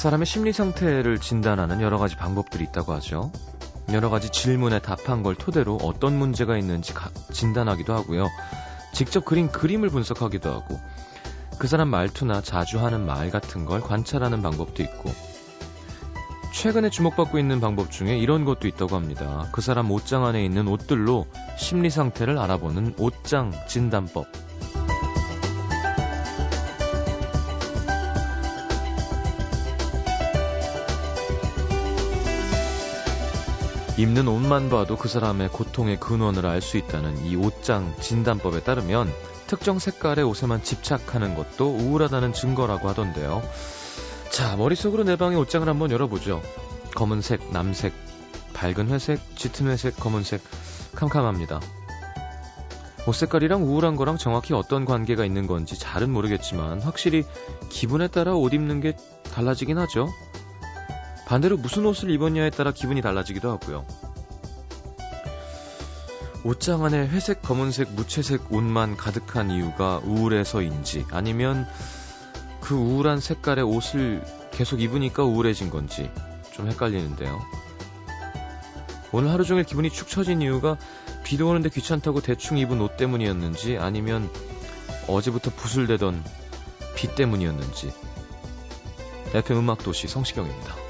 사람의 심리 상태를 진단하는 여러 가지 방법들이 있다고 하죠. 여러 가지 질문에 답한 걸 토대로 어떤 문제가 있는지 가, 진단하기도 하고요. 직접 그린 그림을 분석하기도 하고 그 사람 말투나 자주 하는 말 같은 걸 관찰하는 방법도 있고 최근에 주목받고 있는 방법 중에 이런 것도 있다고 합니다. 그 사람 옷장 안에 있는 옷들로 심리 상태를 알아보는 옷장 진단법. 입는 옷만 봐도 그 사람의 고통의 근원을 알 수 있다는 이 옷장 진단법에 따르면 특정 색깔의 옷에만 집착하는 것도 우울하다는 증거라고 하던데요. 자, 머릿속으로 내 방의 옷장을 한번 열어보죠. 검은색, 남색, 밝은 회색, 짙은 회색, 검은색, 캄캄합니다. 옷 색깔이랑 우울한 거랑 정확히 어떤 관계가 있는 건지 잘은 모르겠지만 확실히 기분에 따라 옷 입는 게 달라지긴 하죠. 반대로 무슨 옷을 입었냐에 따라 기분이 달라지기도 하고요. 옷장 안에 회색, 검은색, 무채색 옷만 가득한 이유가 우울해서인지 아니면 그 우울한 색깔의 옷을 계속 입으니까 우울해진 건지 좀 헷갈리는데요. 오늘 하루 종일 기분이 축 처진 이유가 비도 오는데 귀찮다고 대충 입은 옷 때문이었는지 아니면 어제부터 부술대던 비 때문이었는지 FM 음악도시 성시경입니다.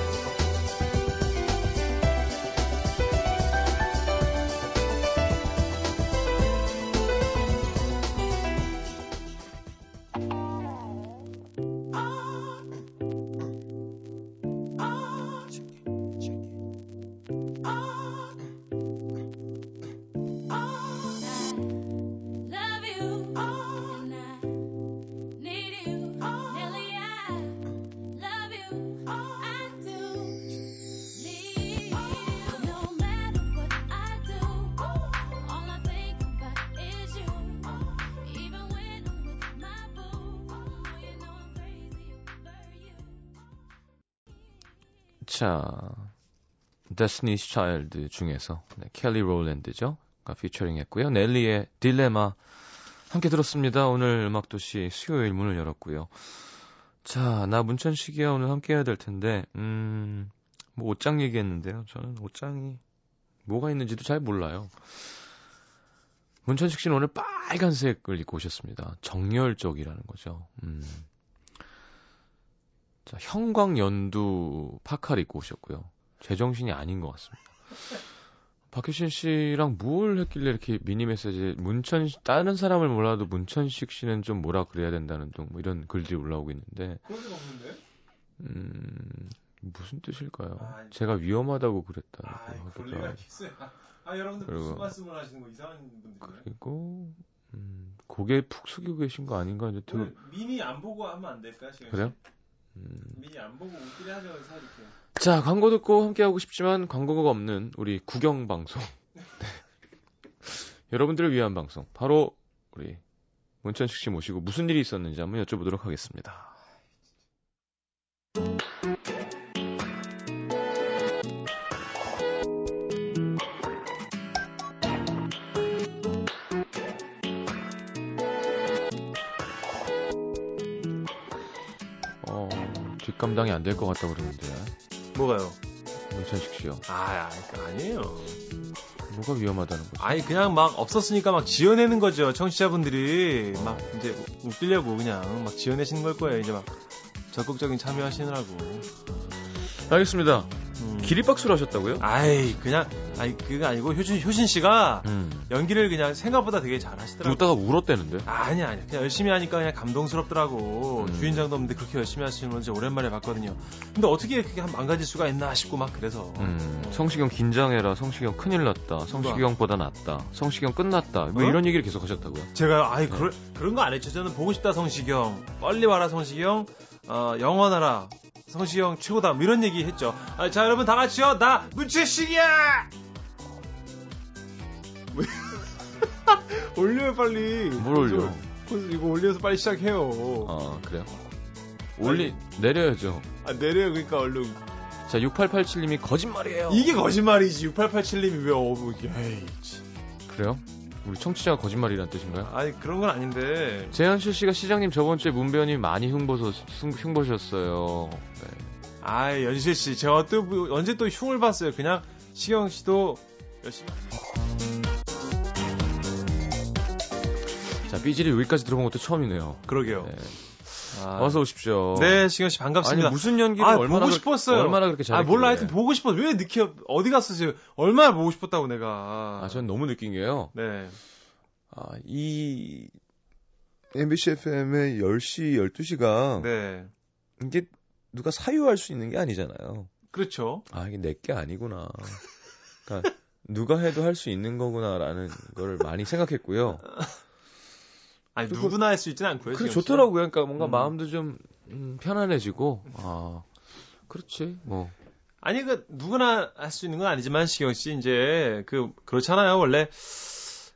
자, Destiny's Child 중에서 네, 켈리 롤랜드죠. 가 피처링 했고요. 넬리의 딜레마 함께 들었습니다. 오늘 음악도시 수요일 문을 열었고요. 자, 나 문천식이야 오늘 함께 해야 될 텐데, 음, 뭐 옷장 얘기했는데요. 저는 옷장이 뭐가 있는지도 잘 몰라요. 문천식 씨는 오늘 빨간색을 입고 오셨습니다. 정열적이라는 거죠. 음. 자, 형광 연두 파카를 입고 오셨고요. 제정신이 아닌 것 같습니다. 박효신 씨랑 뭘 했길래 이렇게 미니 메시지 문천 다른 사람을 몰라도 문천식 씨는 좀 뭐라 그래야 된다는 등뭐 이런 글들이 올라오고 있는데? 음 무슨 뜻일까요? 아, 제가 위험하다고 그랬다고 아, 하기도 하고 아 여러분들 무슨 말씀을 하시는 거 이상한 분들이네 그리고 음, 고개 푹 숙이고 계신 거 아닌가 이제 들... 미니 안 보고 하면 안 될까? 그래요? 음. 미니 안 보고 웃기게 하려고 사줄게요. 자, 광고 듣고 함께 하고 싶지만 광고가 없는 우리 구경 방송. 네. 여러분들을 위한 방송. 바로 우리 문천식 씨 모시고 무슨 일이 있었는지 한번 여쭤보도록 하겠습니다. 감당이 안 될 것 같다고 그러는데. 뭐가요? 문천식 씨요. 아, 아니에요. 뭐가 위험하다는 거죠? 아니 그냥 막 없었으니까 막 지어내는 거죠. 청취자분들이 막 이제 웃기려고 그냥 막 지어내시는 걸 거예요. 이제 막 적극적인 참여하시느라고. 알겠습니다. 음. 기립박수를 하셨다고요? 아이 그냥 아니 그게 아니고 효진 효신 씨가 음. 연기를 그냥 생각보다 되게 잘하시더라고요. 웃다가 울었대는데? 아니 아니 그냥 열심히 하니까 그냥 감동스럽더라고. 음. 주인장도 없는데 그렇게 열심히 하시는 건지 오랜만에 봤거든요. 근데 어떻게 그게 한 망가질 수가 있나 싶고 막 그래서. 음. 어. 성시경 긴장해라. 성시경 큰일 났다. 성시경보다 낫다. 성시경 끝났다. 뭐 어? 이런 얘기를 계속 하셨다고요? 제가 아이 네. 그럴, 그런 거 안 했죠. 저는 보고 싶다 성시경. 빨리 와라 성시경. 어, 영원하라. 성시경 최고다. 뭐 이런 얘기 했죠. 아, 자, 여러분 다 같이요. 나 문채식이야! 올려요, 빨리. 뭘 올려? 이거 올려서 빨리 시작해요. 아, 그래요? 올리, 내려야죠. 아, 내려요. 그러니까 얼른. 자, 6887님이 거짓말이에요. 이게 거짓말이지. 6887님이 왜, 어, 에이. 그래요? 우리 청취자가 거짓말이란 뜻인가요? 아니 그런 건 아닌데. 재현실 씨가 시장님 저번 주에 문배원님 많이 흉보서 흉보셨어요. 네. 아 연실 씨 제가 또 뭐, 언제 또 흉을 봤어요. 그냥 시경 씨도 열심히. 삐질이 여기까지 들어본 것도 처음이네요. 그러게요. 네. 아. 어서 오십시오. 네, 시경 씨 반갑습니다. 아니 무슨 연기를 아, 얼마나 보고 그렇게, 싶었어요. 얼마나 그렇게 잘했길래? 아 몰라 하여튼 보고 싶어. 왜 늦게 어디 갔었어요? 얼마나 보고 싶었다고 내가. 아, 전 너무 느낀 게요. 네. 아, 이 MBC FM의 10시, 12시가 네. 이게 누가 사유할 수 있는 게 아니잖아요. 그렇죠. 아, 이게 내 게 아니구나. 그러니까 누가 해도 할 수 있는 거구나라는 걸 많이 생각했고요. 아니 그리고- 누구나 할 수 있지는 않고요. 그게. 좋더라고요. 그러니까 뭔가 음. 마음도 좀 음, 편안해지고 아 그렇지 뭐 아니 그 누구나 할 수 있는 건 아니지만 시경 씨 이제 그 그렇잖아요. 원래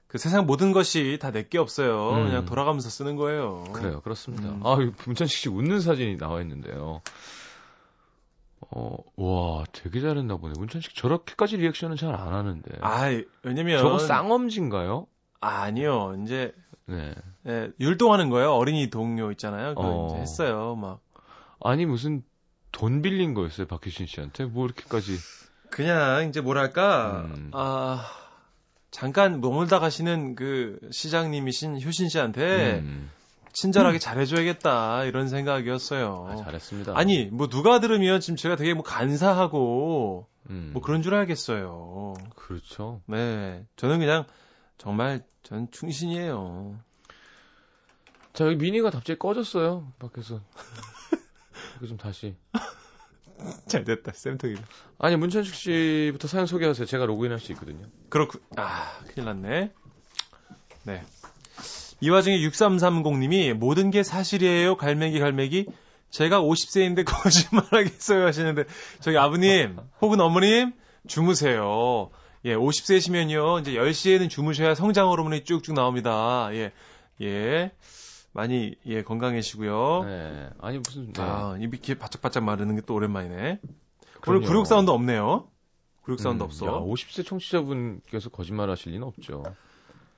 그 세상 모든 것이 다 내게 없어요. 음. 그냥 돌아가면서 쓰는 거예요. 그래요. 그렇습니다. 음. 아, 문천식 씨 웃는 사진이 나와 있는데요. 어, 와, 되게 잘했나 보네. 문천식 저렇게까지 리액션은 잘 안 하는데. 아, 왜냐면 저거 쌍엄지인가요? 아니요. 이제 네. 예, 율동하는 거예요. 어린이 동요 있잖아요. 그거 어. 이제 했어요. 막 아니 무슨 돈 빌린 거였어요, 박효신 씨한테? 뭐 이렇게까지? 그냥 이제 뭐랄까 음. 아 잠깐 머물다 가시는 그 시장님이신 효신 씨한테 음. 친절하게 잘해줘야겠다 이런 생각이었어요. 아, 잘했습니다. 아니 뭐 누가 들으면 지금 제가 되게 뭐 간사하고 음. 뭐 그런 줄 알겠어요. 그렇죠. 네, 저는 그냥 정말 전 충신이에요. 자, 여기 미니가 갑자기 꺼졌어요. 밖에서. 이거 좀 다시. 잘 됐다, 쌤통이. 아니, 문천식 씨부터 사연 소개하세요. 제가 로그인할 수 있거든요. 그렇군. 아, 큰일 났네. 네. 이 와중에 6330님이 모든 게 사실이에요. 갈매기 갈매기. 제가 50세인데 거짓말하겠어요 하시는데 저기 아버님 혹은 어머님 주무세요. 예, 50세시면요. 이제 10시에는 주무셔야 성장 호르몬이 쭉쭉 나옵니다. 예. 예. 많이 예, 건강해지고요. 네. 아니, 무슨. 네. 아, 입이 이렇게 바짝바짝 마르는 게 또 오랜만이네. 오늘 그럼요. 구육 사운드 없네요. 구육 사운드 음, 없어. 야, 50세 청취자분께서 거짓말 하실 리는 없죠.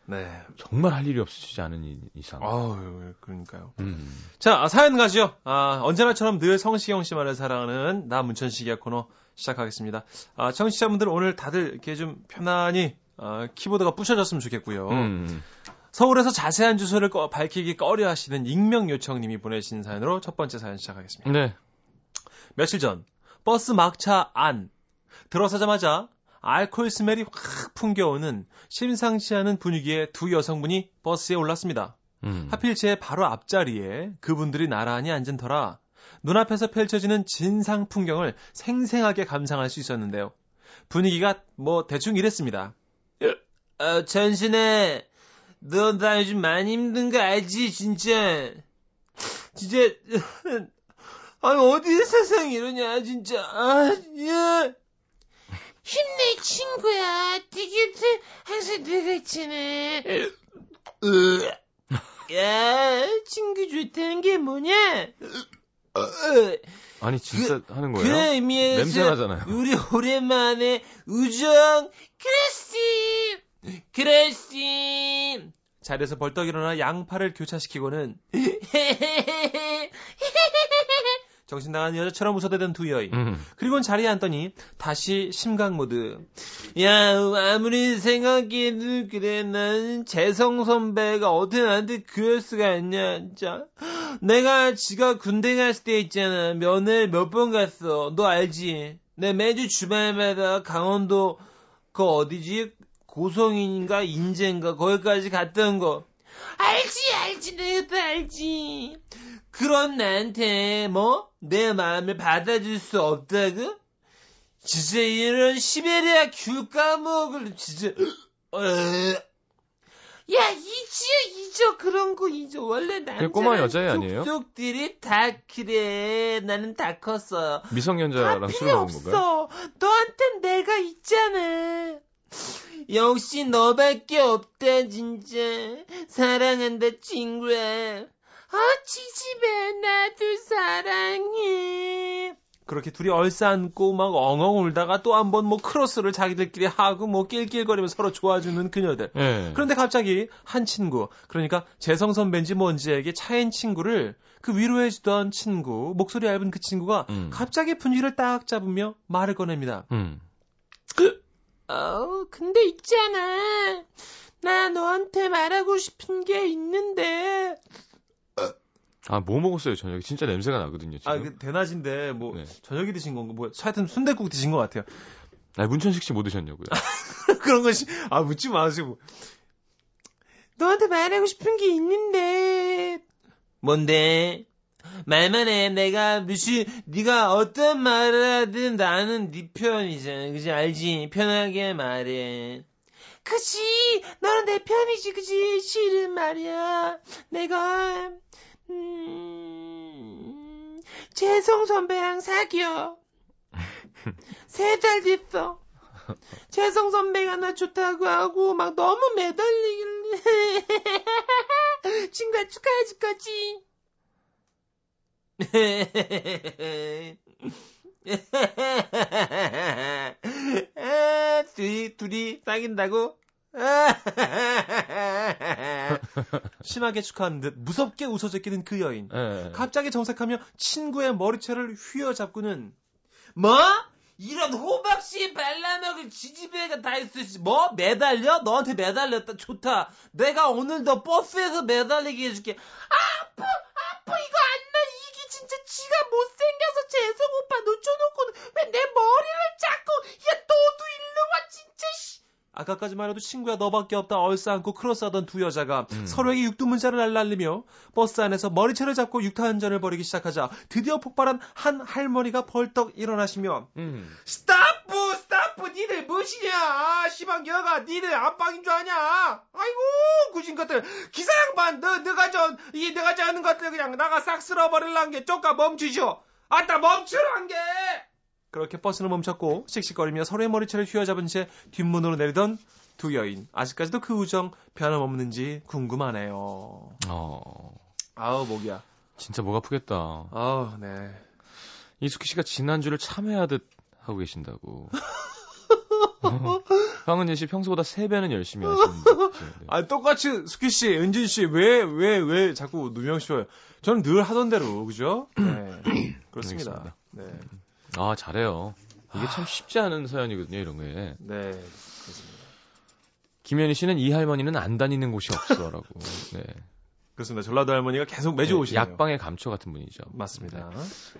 네. 정말 할 일이 없으시지 않은 이- 이상. 아우, 그러니까요. 음. 자, 아, 사연 가시죠. 아, 언제나처럼 늘 성시경 씨만을 사랑하는 나 문천식이야 코너 시작하겠습니다. 아, 청취자분들 오늘 다들 이렇게 좀 편안히 아, 키보드가 부셔졌으면 좋겠고요. 음. 서울에서 자세한 주소를 꺼- 밝히기 꺼려 하시는 익명 요청님이 보내신 사연으로 첫 번째 사연 시작하겠습니다. 네. 며칠 전 버스 막차 안 들어서자마자 알코올 스멜이 확 풍겨오는 심상치 않은 분위기의 두 여성분이 버스에 올랐습니다. 음. 하필 제 바로 앞자리에 그분들이 나란히 앉은 터라 눈앞에서 펼쳐지는 진상 풍경을 생생하게 감상할 수 있었는데요. 분위기가 뭐 대충 이랬습니다. 어, 전신에 너 나 요즘 많이 힘든 거 알지 진짜 진짜 아니 어디 세상이 이러냐 진짜 아 야. 힘내 친구야. 되게 항상 내가 있잖아 야 친구 좋다는 게 뭐냐? 아니, 진짜 하는 거예요? 그 의미에서 냄새 나잖아요. 우리 오랜만에 우정 크로스 크로스 자리에서 벌떡 일어나 양팔을 교차시키고는 정신 나간 여자처럼 웃어대던 두 여인 음. 그리고는 자리에 앉더니 다시 심각 모드. 야 아무리 생각해도 그래 나는 재성 선배가 어떻게 나한테 그럴 수가 있냐 진짜. 내가 지가 군대 갔을 때 있잖아 면회 몇 번 갔어. 너 알지? 내 매주 주말마다 강원도 그 어디지? 고성인가 인제인가 거기까지 갔던 거. 알지 알지 내가 다 알지 그런 나한테 뭐 내 마음을 받아줄 수 없다고? 진짜 이런 시베리아 귤 까먹을 진짜 어, 야 잊어 잊어 그런 거 잊어 원래 남자 꼬마 여자애 아니에요? 족족들이 다 그래. 나는 다 컸어 미성년자랑 술 먹은 건가요? 없어. 너한텐 내가 있잖아. 역시 너밖에 없다 진짜. 사랑한다 친구야. 아 지지배 나도 사랑해 그렇게 둘이 얼싸안고 막 엉엉 울다가 또 한 번 뭐 크로스를 자기들끼리 하고 뭐 낄낄거리며 서로 좋아주는 그녀들. 예. 그런데 갑자기 한 친구, 그러니까 재성 선배인지 뭔지에게 차인 친구를 그 위로해주던 친구, 목소리 얇은 그 친구가 음. 갑자기 분위기를 딱 잡으며 말을 꺼냅니다. 음. 어, 근데 있잖아. 나 너한테 말하고 싶은 게 있는데. 아, 뭐 먹었어요, 저녁에? 진짜 냄새가 나거든요, 지금. 아, 그 대낮인데 뭐 네. 저녁이 드신 건가 뭐 하여튼 순대국 드신 것 같아요. 아, 문천식 씨 뭐 드셨냐고요? 그런 것이 아 묻지 마시고 너한테 말하고 싶은 게 있는데. 뭔데? 말만 해. 내가 무슨 네가 어떤 말을 하든 나는 네 편이잖아. 그지 알지? 편하게 말해. 그치, 너는 내 편이지, 그치? 실은 말이야. 내가, 음, 재성 선배랑 사귀어. 세 달 됐어. 재성 선배가 나 좋다고 하고, 막 너무 매달리길래. 친구야 축하해줄 거지? 아, 둘이 둘이 사귄다고? 심하게 축하하는 듯 무섭게 웃어 제끼는 그 여인. 예. 갑자기 정색하며 친구의 머리채를 휘어잡고는 뭐? 이런 호박씨 발라먹을 지지배가 다 있으시 뭐? 매달려? 너한테 매달렸다 좋다 내가 오늘 너 버스에서 매달리게 해줄게 아파, 아파, 이거 안 놔. 이게 진짜 지가 못생겨서 재성 오빠 놓쳐놓고는 왜 내 머리를 잡고, 야, 너도 일로 와, 진짜, 씨. 아까까지만 해도 친구야 너밖에 없다 얼싸안고 크로스하던 두 여자가 음. 서로에게 육두문자를 날라리며 버스 안에서 머리채를 잡고 육탄전을 벌이기 시작하자 드디어 폭발한 한 할머니가 벌떡 일어나시며 음. 스톱 스톱 니들 무엇이냐? 시방 여가 니들 안방인 줄 아냐? 아이고 구진 것들. 기사 양반 너 너가 저이 너가 저 하는 것들 그냥 나가 싹 쓸어버릴란 게 쪼까 멈추시오. 아따 멈추란 게 그렇게 버스는 멈췄고 씩씩거리며 서로의 머리채를 휘어잡은 채 뒷문으로 내리던 두 여인 아직까지도 그 우정 변함없는지 궁금하네요 어. 아우 목이야 진짜 목 아프겠다. 아우 네 이숙희 씨가 지난주를 참회하듯 하고 계신다고. 황은진 씨 평소보다 3배는 열심히 하시는데. 네. 아, 똑같이 수키 씨, 은진 씨, 왜, 왜, 왜 자꾸 누명 씌워요? 저는 늘 하던 대로, 그죠? 네. 그렇습니다. 알겠습니다. 네. 아, 잘해요. 이게 참 쉽지 않은 사연이거든요, 이런 게. 네. 그렇습니다. 김현희 씨는 이 할머니는 안 다니는 곳이 없어라고. 네. 그렇습니다. 전라도 할머니가 계속 매주 네, 오시네요. 약방의 감초 같은 분이죠. 맞습니다.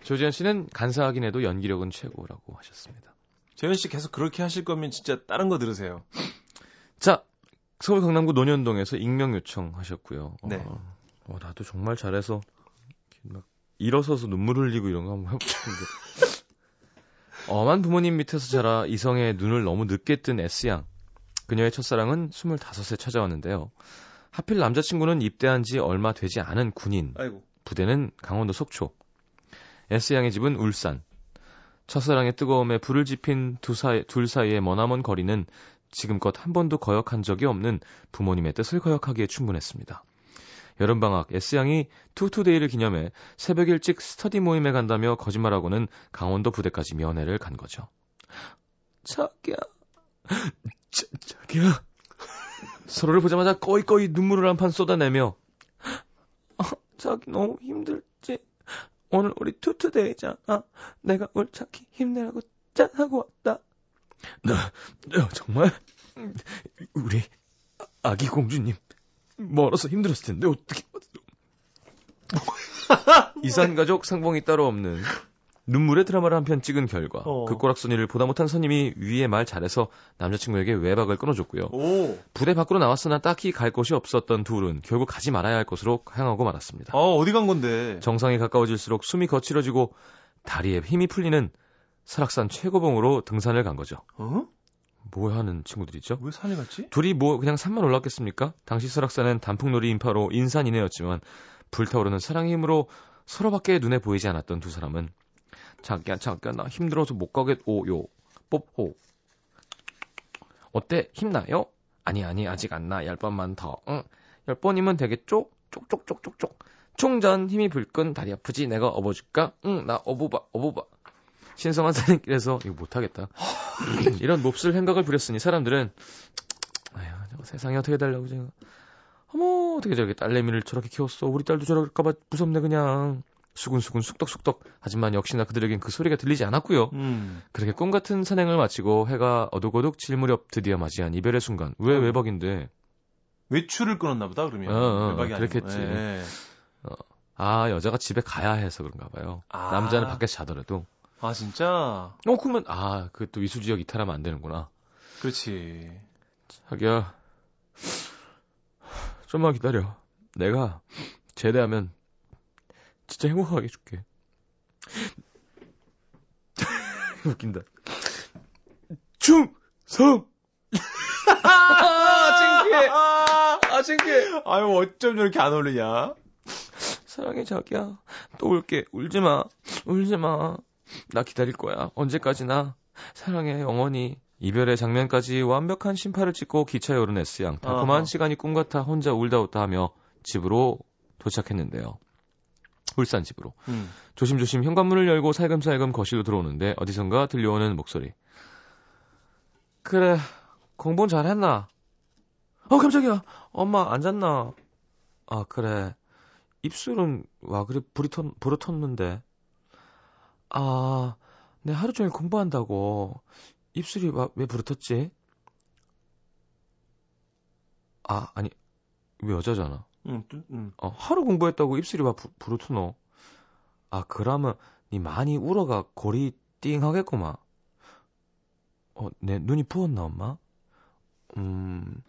조지현 씨는 간사하긴 해도 연기력은 최고라고 하셨습니다. 재현 씨 계속 그렇게 하실 거면 진짜 다른 거 들으세요. 자, 서울 강남구 논현동에서 익명 요청하셨고요. 네. 어, 어, 나도 정말 잘해서 막 일어서서 눈물 흘리고 이런 거 한번 해보고 싶은데. 엄한 부모님 밑에서 자라 이성의 눈을 너무 늦게 뜬 S양. 그녀의 첫사랑은 25세 찾아왔는데요. 하필 남자친구는 입대한 지 얼마 되지 않은 군인. 아이고. 부대는 강원도 속초. S양의 집은 울산. 첫사랑의 뜨거움에 불을 지핀 두 사이, 둘 사이의 머나먼 거리는 지금껏 한 번도 거역한 적이 없는 부모님의 뜻을 거역하기에 충분했습니다. 여름방학 S양이 투투데이를 기념해 새벽 일찍 스터디 모임에 간다며 거짓말하고는 강원도 부대까지 면회를 간 거죠. 자기야, 자, 자기야. 서로를 보자마자 꺼이꺼이 눈물을 한 판 쏟아내며 아, 자기 너무 힘들지? 오늘 우리 투투데이잖아. 내가 울차기 힘내라고 짠하고 왔다. 너, 너 정말 우리 아기 공주님 멀어서 힘들었을 텐데 어떻게 이산 가족 상봉이 따로 없는 눈물의 드라마를 한 편 찍은 결과 어. 그 꼬락서니를 보다 못한 선임이 위에 말 잘해서 남자친구에게 외박을 끊어줬고요. 오. 부대 밖으로 나왔으나 딱히 갈 곳이 없었던 둘은 결국 가지 말아야 할 곳으로 향하고 말았습니다. 어, 어디 간 건데? 정상이 가까워질수록 숨이 거칠어지고 다리에 힘이 풀리는 설악산 최고봉으로 등산을 간 거죠. 어? 뭐 하는 친구들이죠? 왜 산에 갔지? 둘이 뭐 그냥 산만 올랐겠습니까? 당시 설악산은 단풍놀이 인파로 인산 이내였지만 불타오르는 사랑의 힘으로 서로밖에 눈에 보이지 않았던 두 사람은 자기야 자기야 나 힘들어서 못 가겠오요 뽀뽀 어때 힘나요? 아니 아니 아직 안나 열 번만 더 응. 열 번이면 되겠죠? 쪽쪽쪽쪽쪽 충전 힘이 불끈 다리 아프지 내가 업어줄까? 응나 업어봐 업어봐 신성한 산행길에서 이거 못하겠다. 이런 몹쓸 행각을 부렸으니 사람들은 아휴 세상에 어떻게 달라고 제가 어머 어떻게 저렇게 딸내미를 저렇게 키웠어 우리 딸도 저럴까봐 무섭네 그냥 수근수근 쑥덕쑥덕 하지만 역시나 그들에겐 그 소리가 들리지 않았고요. 음. 그렇게 꿈 같은 산행을 마치고 해가 어둑어둑 질 무렵 드디어 맞이한 이별의 순간 왜 어. 외박인데 외출을 끊었나 보다 그러면. 어, 어, 외박이 아니고. 그랬겠지. 예. 아 여자가 집에 가야 해서 그런가 봐요. 아. 남자는 밖에서 자더라도 아 진짜. 어 그러면 아 그또 이수지역 이탈하면 안 되는구나. 그렇지. 자기야, 좀만 기다려. 내가 제대하면 진짜 행복하게 해줄게. 웃긴다. 충성! 아, 창피해! 아, 창피해! 아유 어쩜 저렇게 안 어울리냐? 사랑해, 자기야. 또 올게. 울지 마. 울지 마. 나 기다릴 거야. 언제까지나. 사랑해, 영원히. 이별의 장면까지 완벽한 심파를 찍고 기차에 오른 S양. 달콤한 어허. 시간이 꿈 같아 혼자 울다 웃다 하며 집으로 도착했는데요. 울산 집으로. 음. 조심조심 현관문을 열고 살금살금 거실로 들어오는데 어디선가 들려오는 목소리. 그래, 공부는 잘했나? 어, 깜짝이야. 엄마 안 잤나? 아, 그래. 입술은 와 그래 불이 터, 불어 텄는데. 아, 내 하루 종일 공부한다고 입술이 와, 왜 불어텄지? 아, 아니 왜 여자잖아. 음, 또, 음. 어, 하루 공부했다고 입술이 막 부- 부르투노. 아, 그러면 니 많이 울어가 골이 띵하겠구만. 어, 내 눈이 부었나, 엄마? 음,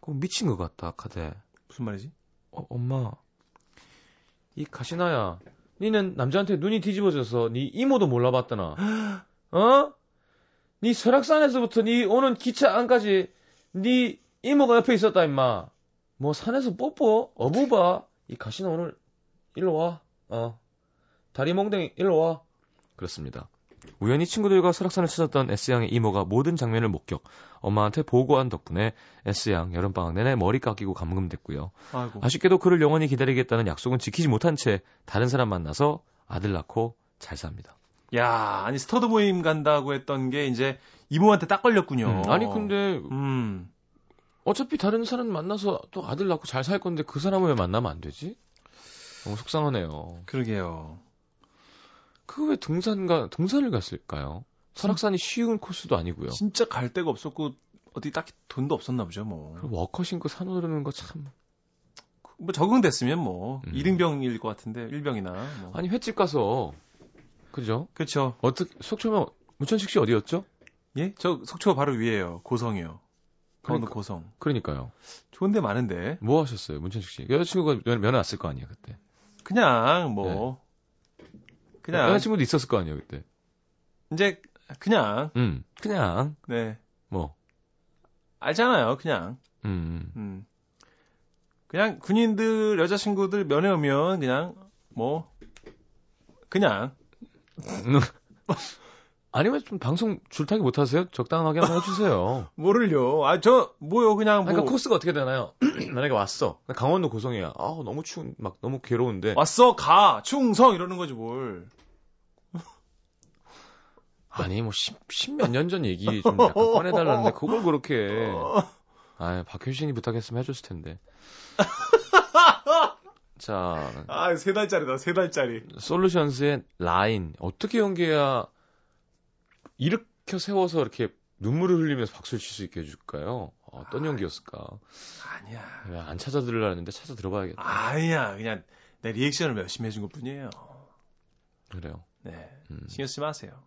그 미친 것 같다, 카데. 무슨 말이지? 어, 엄마. 이 가시나야. 니는 남자한테 눈이 뒤집어져서 니 이모도 몰라봤더나. 어? 니 설악산에서부터 니 오는 기차 안까지 니 이모가 옆에 있었다, 임마. 뭐 산에서 뽀뽀? 어부바? 이 가시나 오늘 일로 와. 어. 다리 몽댕이 일로 와. 그렇습니다. 우연히 친구들과 설악산을 찾았던 S양의 이모가 모든 장면을 목격. 엄마한테 보고한 덕분에 S양 여름방학 내내 머리 깎이고 감금됐고요. 아이고. 아쉽게도 그를 영원히 기다리겠다는 약속은 지키지 못한 채 다른 사람 만나서 아들 낳고 잘 삽니다. 야, 아니 스터디 모임 간다고 했던 게 이제 이모한테 딱 걸렸군요. 음, 아니 근데 음. 어차피 다른 사람 만나서 또 아들 낳고 잘 살 건데 그 사람을 왜 만나면 안 되지? 너무 속상하네요. 그러게요. 그 왜 등산가 등산을 갔을까요? 설악산이 쉬운 코스도 아니고요. 진짜 갈 데가 없었고 어디 딱히 돈도 없었나 보죠, 뭐. 워커 신고 산 오르는 거 참. 뭐 적응됐으면 뭐 음. 일인병일 것 같은데 일병이나 뭐. 아니 횟집 가서 그죠? 그렇죠. 어떻게 속초면 문천식 씨 어디였죠? 예? 저 속초 바로 위에요. 고성이요. 강원도 그러니까. 고성. 그러니까요. 좋은데 많은데. 뭐 하셨어요, 문천식 씨? 여자친구가 면, 면회 왔을 거 아니에요 그때. 그냥 뭐 그냥 여자친구도 있었을 거 아니에요 그때. 이제 그냥. 음, 그냥. 네. 뭐, 알잖아요. 그냥. 음, 음. 그냥 군인들 여자친구들 면회 오면 그냥 뭐? 그냥 아니면 좀 방송 줄타기 못 하세요? 적당하게 한번 해주세요. 뭐를요? 아 저 뭐요 그냥 뭐 그러니까 코스가 어떻게 되나요? 만약에 왔어. 강원도 고성이야. 아 너무 추운, 막 너무 괴로운데. 왔어 가 충성 이러는 거지 뭘. 아니 뭐 십몇 년 전 얘기 좀 약간 꺼내달라는데 그걸 그렇게. 아 박효신이 부탁했으면 해줬을 텐데. 자 아 세 달짜리다 세 달짜리. 솔루션스의 라인 어떻게 연기해야 일으켜 세워서 이렇게 눈물을 흘리면서 박수를 칠 수 있게 해줄까요? 어떤 연기였을까? 아니야 왜안 찾아 들으려는데 찾아 들어봐야겠다. 아니야 그냥 내 리액션을 열심히 해준 것 뿐이에요. 그래요. 네 음. 신경 쓰지 마세요.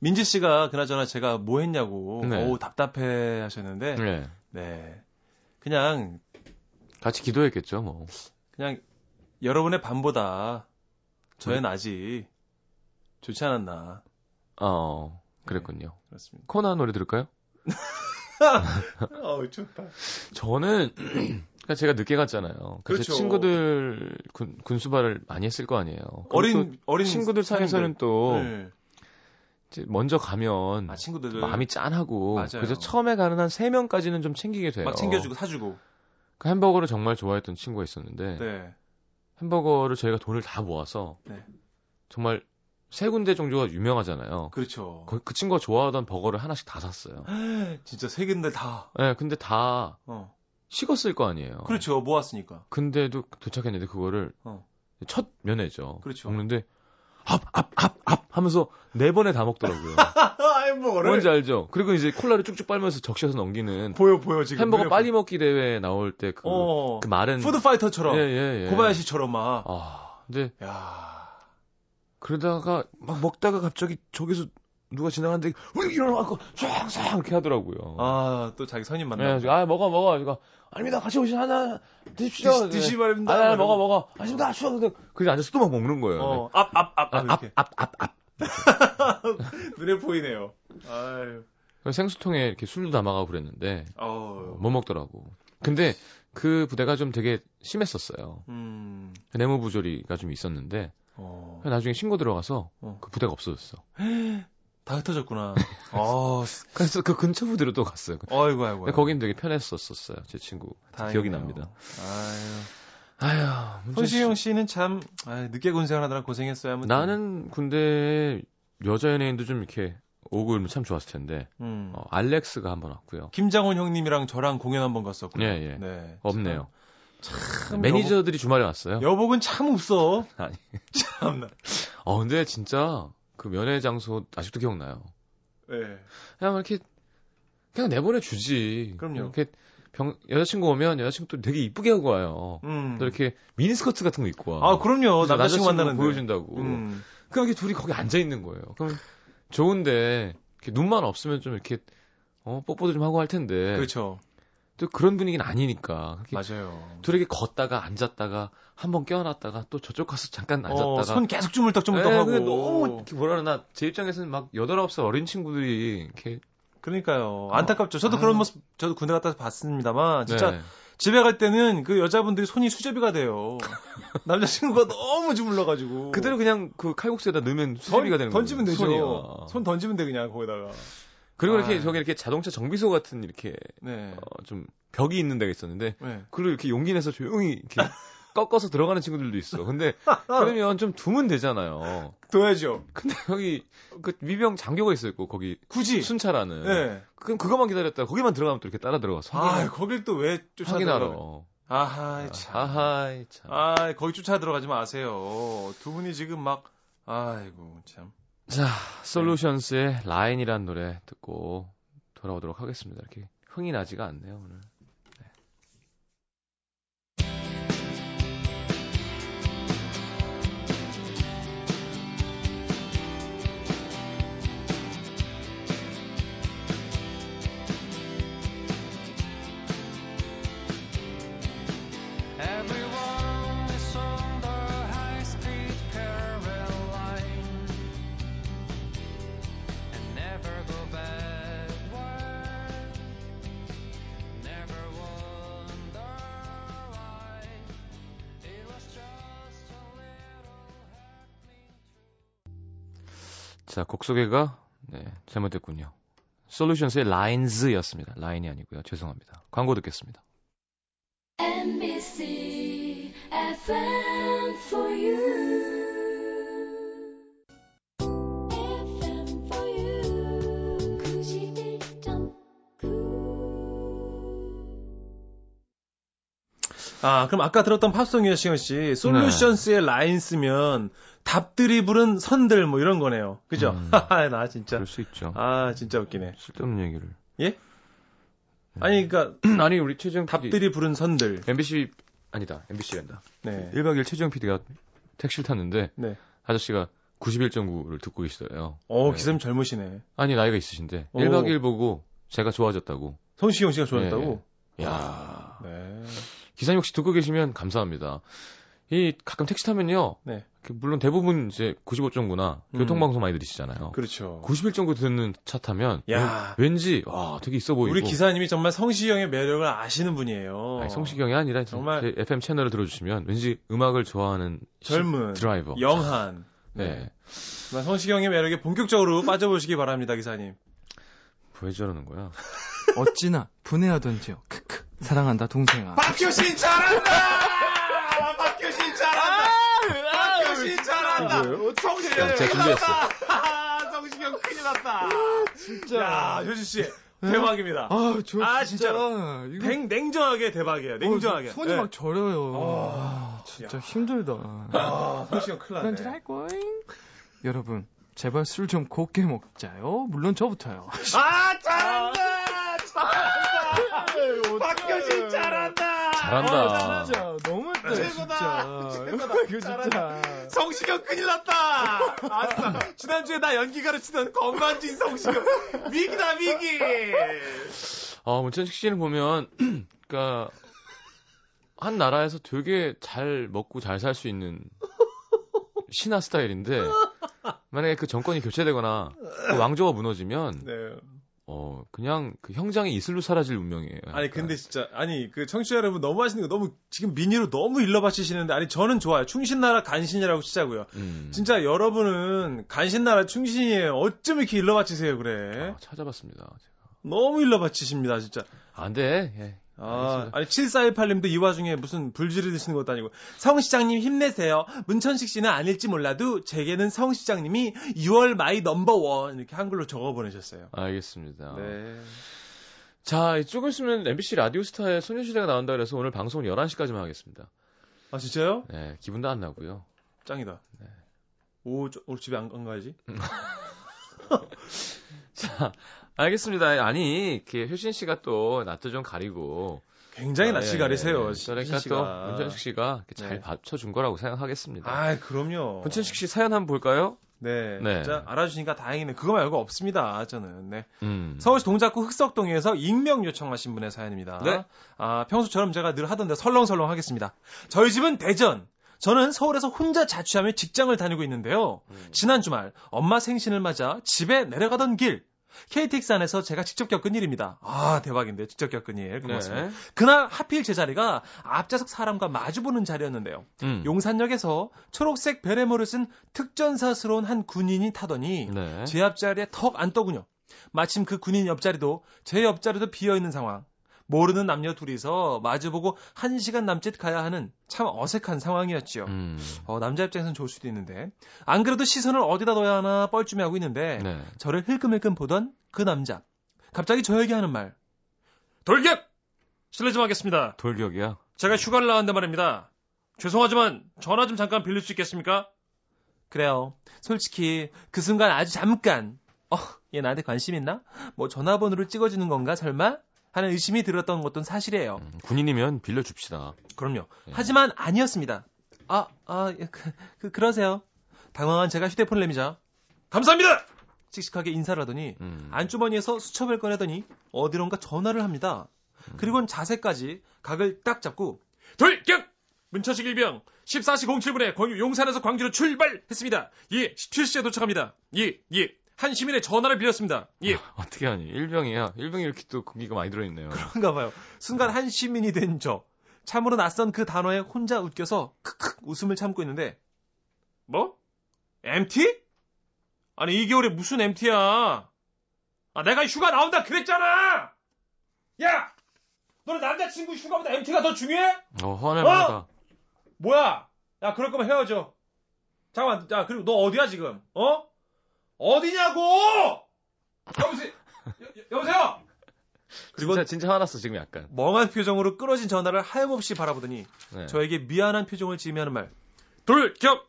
민지 씨가 그나저나 제가 뭐 했냐고 네. 어우 답답해 하셨는데 네. 네 그냥 같이 기도했겠죠, 뭐. 그냥 여러분의 밤보다 저의 네. 낮이 좋지 않았나 어, 그랬군요. 그렇습니다. 코나 노래 들을까요? 어우 좋다. 저는, 그러니까 제가 늦게 갔잖아요. 그래서 그렇죠. 친구들 군, 군수발을 많이 했을 거 아니에요. 어린 또 어린 친구들 사이에서는 또, 네. 먼저 가면, 아 친구들 마음이 짠하고, 맞아요. 그래서 처음에 가는 한 3명까지는 좀 챙기게 돼요. 막 챙겨주고 사주고. 그 햄버거를 정말 좋아했던 친구가 있었는데, 네. 햄버거를 저희가 돈을 다 모아서, 네. 정말 세 군데 정도가 유명하잖아요. 그렇죠. 그, 그 친구가 좋아하던 버거를 하나씩 다 샀어요. 진짜 세 군데 다. 예, 네, 근데 다 어. 식었을 거 아니에요. 그렇죠. 모았으니까. 근데도 도착했는데 그거를 어. 첫 면회죠. 그렇죠. 먹는데 합, 합, 합, 합 하면서 네 번에 다 먹더라고요. 햄버거를 뭔지 알죠? 그리고 이제 콜라를 쭉쭉 빨면서 적셔서 넘기는 보여 보여 지금 햄버거 빨리 먹기 대회 나올 때그 어. 그 마른 푸드 파이터처럼 예, 예, 예. 고바야시처럼 막. 아, 근데 야. 그러다가 막 먹다가 갑자기 저기서 누가 지나가는데 왜 일어나고 쫙쫙 이렇게 하더라고요. 아, 또 자기 선임 만나. 네, 아 먹어 먹어 이거 아닙니다 같이 오시 하나 드십시오. 드시, 드시 말입니다. 아, 아, 먹어 먹어. 아닙니다 추워. 그래 앉아서 또 막 먹는 거예요. 어, 앞, 앞, 앞, 앞, 이렇게. 앞앞앞 앞. 눈에 보이네요. 아유. 생수통에 이렇게 술도 담아가고 그랬는데 어. 못 먹더라고. 근데 그 부대가 좀 되게 심했었어요. 음. 내무 부조리가 좀 있었는데 어. 나중에 신고 들어가서 어. 그 부대가 없어졌어. 다 흩어졌구나. 어. 그래서 그 근처 부대로 또 갔어요. 어이구, 아이고. 거긴 되게 편했었었어요. 제 친구 다행이네요. 기억이 납니다. 아유. 문제 손시영 씨는 참, 아유, 늦게 군생활 하느라 고생했어요. 아무튼. 나는 군대 여자 연예인도 좀 이렇게 오고 그러면 참 좋았을 텐데 음. 어, 알렉스가 한번 왔고요. 김장훈 형님이랑 저랑 공연 한번 갔었고요. 예, 예. 네. 없네요. 참 매니저들이 주말에 왔어요. 여복, 여복은 참 없어. 아니. 참나. 어 근데 진짜 그 면회 장소 아직도 기억나요. 예. 그냥 이렇게 그냥 내보내 주지. 그럼요. 이렇게 병 여자친구 오면 여자친구 또 되게 이쁘게 하고 와요. 음. 또 이렇게 미니스커트 같은 거 입고 와. 아, 그럼요. 남자친구 만나는데. 보여준다고. 음. 그럼 이렇게 둘이 거기 앉아 있는 거예요. 그럼 좋은데 이렇게 눈만 없으면 좀 이렇게 어 뽀뽀도 좀 하고 할 텐데 그렇죠. 또 그런 분위기는 아니니까 맞아요. 둘이 걷다가 앉았다가 한 번 껴안았다가 또 저쪽 가서 잠깐 앉았다가 어, 손 계속 주물떡주물떡 네, 하고. 너무 뭐라 그러나 제 입장에서는 막 여덟 아홉 살 어린 친구들이 이렇게 그러니까요. 안타깝죠. 저도 아. 그런 모습, 저도 군대 갔다 와서 봤습니다만, 진짜 네. 집에 갈 때는 그 여자분들이 손이 수제비가 돼요. 남자친구가 너무 주물러가지고. 그대로 그냥 그 칼국수에다 넣으면 수제비가 되는 거예요. 던지면 되죠. 손이요. 손 던지면 돼, 그냥 거기다가. 그리고 이렇게 아. 저기 이렇게 자동차 정비소 같은 이렇게 네. 어, 좀 벽이 있는 데가 있었는데 네. 그걸 이렇게 용기 내서 조용히 이렇게 꺾어서 들어가는 친구들도 있어. 근데 그러면 좀 두면 되잖아요. 둬야죠. 근데 여기 그 미병 장교가 있어 있고 거기 굳이. 순찰하는. 네. 그럼 그거만 기다렸다가 거기만 들어가면 또 이렇게 따라 들어가서 아, 거길 또왜 쫓아 확인하러. 들어가? 아하, 참. 아하이 참. 아, 거기 쫓아 들어가지 마세요. 두 분이 지금 막, 아이고, 참. 자, 솔루션스의 라인이란 노래 듣고 돌아오도록 하겠습니다. 이렇게 흥이 나지가 않네요 오늘. 자, 곡 소개가 네, 잘못됐군요. 솔루션스의 라인즈였습니다. 라인이 아니고요. 죄송합니다. 광고 듣겠습니다. NBC FM for you. FM for you. 91.9. 아, 그럼 아까 들었던 팝송이요, 시현 씨. 솔루션스의 라인 쓰면 답들이 부른 선들 뭐 이런 거네요. 그죠? 음. 하하, 나 진짜. 그럴 수 있죠. 아, 진짜 웃기네. 쓸데없는 얘기를. 예? 아니, 그니까, 아니, 우리 최정 답들이 부른 선들. MBC 아니다. MBC란다. 네. 1박 2일 최정 PD가 택시를 탔는데 네. 아저씨가 91.9를 듣고 계시더래요. 어, 네. 기사님 젊으시네. 아니, 나이가 있으신데 오. 1박 2일 보고 제가 좋아졌다고. 성시경 씨가 좋아했다고? 야. 네. 기사님 혹시 듣고 계시면 감사합니다. 이 가끔 택시 타면요. 네. 그 물론 대부분 이제 95.9나 음. 교통방송 많이 들으시잖아요. 그렇죠. 91.9 듣는 차 타면 야. 왠, 지 와, 되게 있어 보이고. 우리 기사님이 정말 성시경의 매력을 아시는 분이에요. 아니, 성시경이 아니라 정말- 제 FM 채널을 들어주시면 왠지 음악을 좋아하는 시- 젊은, 드라이버. 영한. 네. 정말 성시경의 매력에 본격적으로 빠져보시기 바랍니다, 기사님. 왜 저러는 거야? 어찌나 분해하던지요. 크크. 사랑한다 동생아. 박효신 잘한다! 잘한다! 박효신 잘한다! 성시경 야, 제가 준비했어. 났다. 성시경 큰일 났다. 진짜. 야, 효진 씨 대박입니다. 아, 저 아, 진짜. 이거 냉, 냉정하게 대박이에요. 냉정하게. 어, 손이 네. 막 저려요. 아, 아, 진짜 힘들다. 아, 성시경 큰일 났네. 짓할 거잉. 여러분, 제발 술 좀 곱게 먹자요. 물론 저부터요. 아, 잘한다! 잘한다! 박효신 잘한다! 아, 진짜 너무했다, 최고다. 최고다. 이거 잘한다. 진짜. 성시경 큰일 났다! 아싸. 지난주에 나 연기 가르치던 건반진 성시경. 위기다, 위기! 아, 문천식 씨는 보면, 그니까, 한 나라에서 되게 잘 먹고 잘 살 수 있는 신화 스타일인데, 만약에 그 정권이 교체되거나, 그 왕조가 무너지면, 네. 어, 그냥 그 형장의 이슬로 사라질 운명이에요. 아니 근데 진짜 아니 그 청취자 여러분 너무 하시는 거 너무 지금 민의로 너무 일러바치시는데 아니 저는 좋아요 충신나라 간신이라고 치자고요 음. 진짜 여러분은 간신나라 충신이에요 어쩜 이렇게 일러바치세요 그래 아, 찾아봤습니다. 제가. 너무 일러바치십니다 진짜 안 돼. 예. 아, 아니 7418님도 이 와중에 무슨 불지를 드시는 것도 아니고 성 시장님 힘내세요 문천식 씨는 아닐지 몰라도 제게는 성 시장님이 You are my number one 이렇게 한글로 적어 보내셨어요 알겠습니다. 네 자, 조금 있으면 MBC 라디오스타에 소녀시대가 나온다 그래서 오늘 방송은 11시까지만 하겠습니다. 아 진짜요? 네, 기분도 안 나고요. 짱이다 네. 오, 저, 오늘 집에 안, 안 가야지 자, 알겠습니다. 아니, 이렇게 효신 씨가 또 낯도 좀 가리고. 굉장히 아, 낯이 예, 가리세요. 예. 그러니까 신씨 또 씨가. 문천식 씨가 잘 네. 받쳐준 거라고 생각하겠습니다. 아, 그럼요. 문천식 씨 사연 한번 볼까요? 네, 네. 진짜 알아주시니까 다행이네. 그거 말고 없습니다. 저는. 네. 음. 서울시 동작구 흑석동에서 익명 요청하신 분의 사연입니다. 네. 아, 평소처럼 제가 늘 하던데 설렁설렁 하겠습니다. 저희 집은 대전. 저는 서울에서 혼자 자취하며 직장을 다니고 있는데요. 음. 지난 주말 엄마 생신을 맞아 집에 내려가던 길 KTX 안에서 제가 직접 겪은 일입니다. 아 대박인데 직접 겪은 일 고맙습니다. 네. 그날 하필 제 자리가 앞좌석 사람과 마주보는 자리였는데요. 음. 용산역에서 초록색 베레모를 쓴 특전사스러운 한 군인이 타더니 네. 제 앞자리에 턱 안 떠군요. 마침 그 군인 옆자리도 제 옆자리도 비어 있는 상황. 모르는 남녀 둘이서 마주보고 한 시간 남짓 가야 하는 참 어색한 상황이었지요. 음. 어, 남자 입장에서는 좋을 수도 있는데 안 그래도 시선을 어디다 둬야 하나 뻘쭘해하고 있는데 네. 저를 흘끔흘끔 보던 그 남자 갑자기 저에게 하는 말 돌격! 실례 좀 하겠습니다. 돌격이야. 제가 휴가를 나왔는데 말입니다. 죄송하지만 전화 좀 잠깐 빌릴 수 있겠습니까? 그래요. 솔직히 그 순간 아주 잠깐 어, 얘 나한테 관심 있나? 뭐 전화번호를 찍어주는 건가 설마? 하는 의심이 들었던 것도 사실이에요. 음, 군인이면 빌려줍시다. 그럼요. 예. 하지만 아니었습니다. 아, 아, 예, 그, 그, 그러세요. 당황한 제가 휴대폰을 내미자. 감사합니다! 씩씩하게 인사를 하더니 음. 안주머니에서 수첩을 꺼내더니 어디론가 전화를 합니다. 그리고는 자세까지 각을 딱 잡고 돌격! 문천식 일병 14시 07분에 광주 용산에서 광주로 출발했습니다. 예, 17시에 도착합니다. 예, 예. 한 시민의 전화를 빌렸습니다. 예. 어떻게 하니? 일병이야. 일병이 이렇게 또 공기가 많이 들어있네요. 그런가 봐요. 순간 한 시민이 된 저. 참으로 낯선 그 단어에 혼자 웃겨서 크크 웃음을 참고 있는데 뭐? MT? 아니 이 겨울에 무슨 MT야? 아 내가 휴가 나온다 그랬잖아. 야, 너는 남자친구 휴가보다 MT가 더 중요해? 어, 화낼만하다. 뭐야? 야 그럴 거면 헤어져. 잠깐만, 야 그리고 너 어디야 지금? 어? 어디냐고? 여보세요? 여, 여보세요? 그리고 진짜, 진짜 화났어, 지금 약간. 멍한 표정으로 끊어진 전화를 하염없이 바라보더니 네. 저에게 미안한 표정을 지으며 하는 말. 돌격!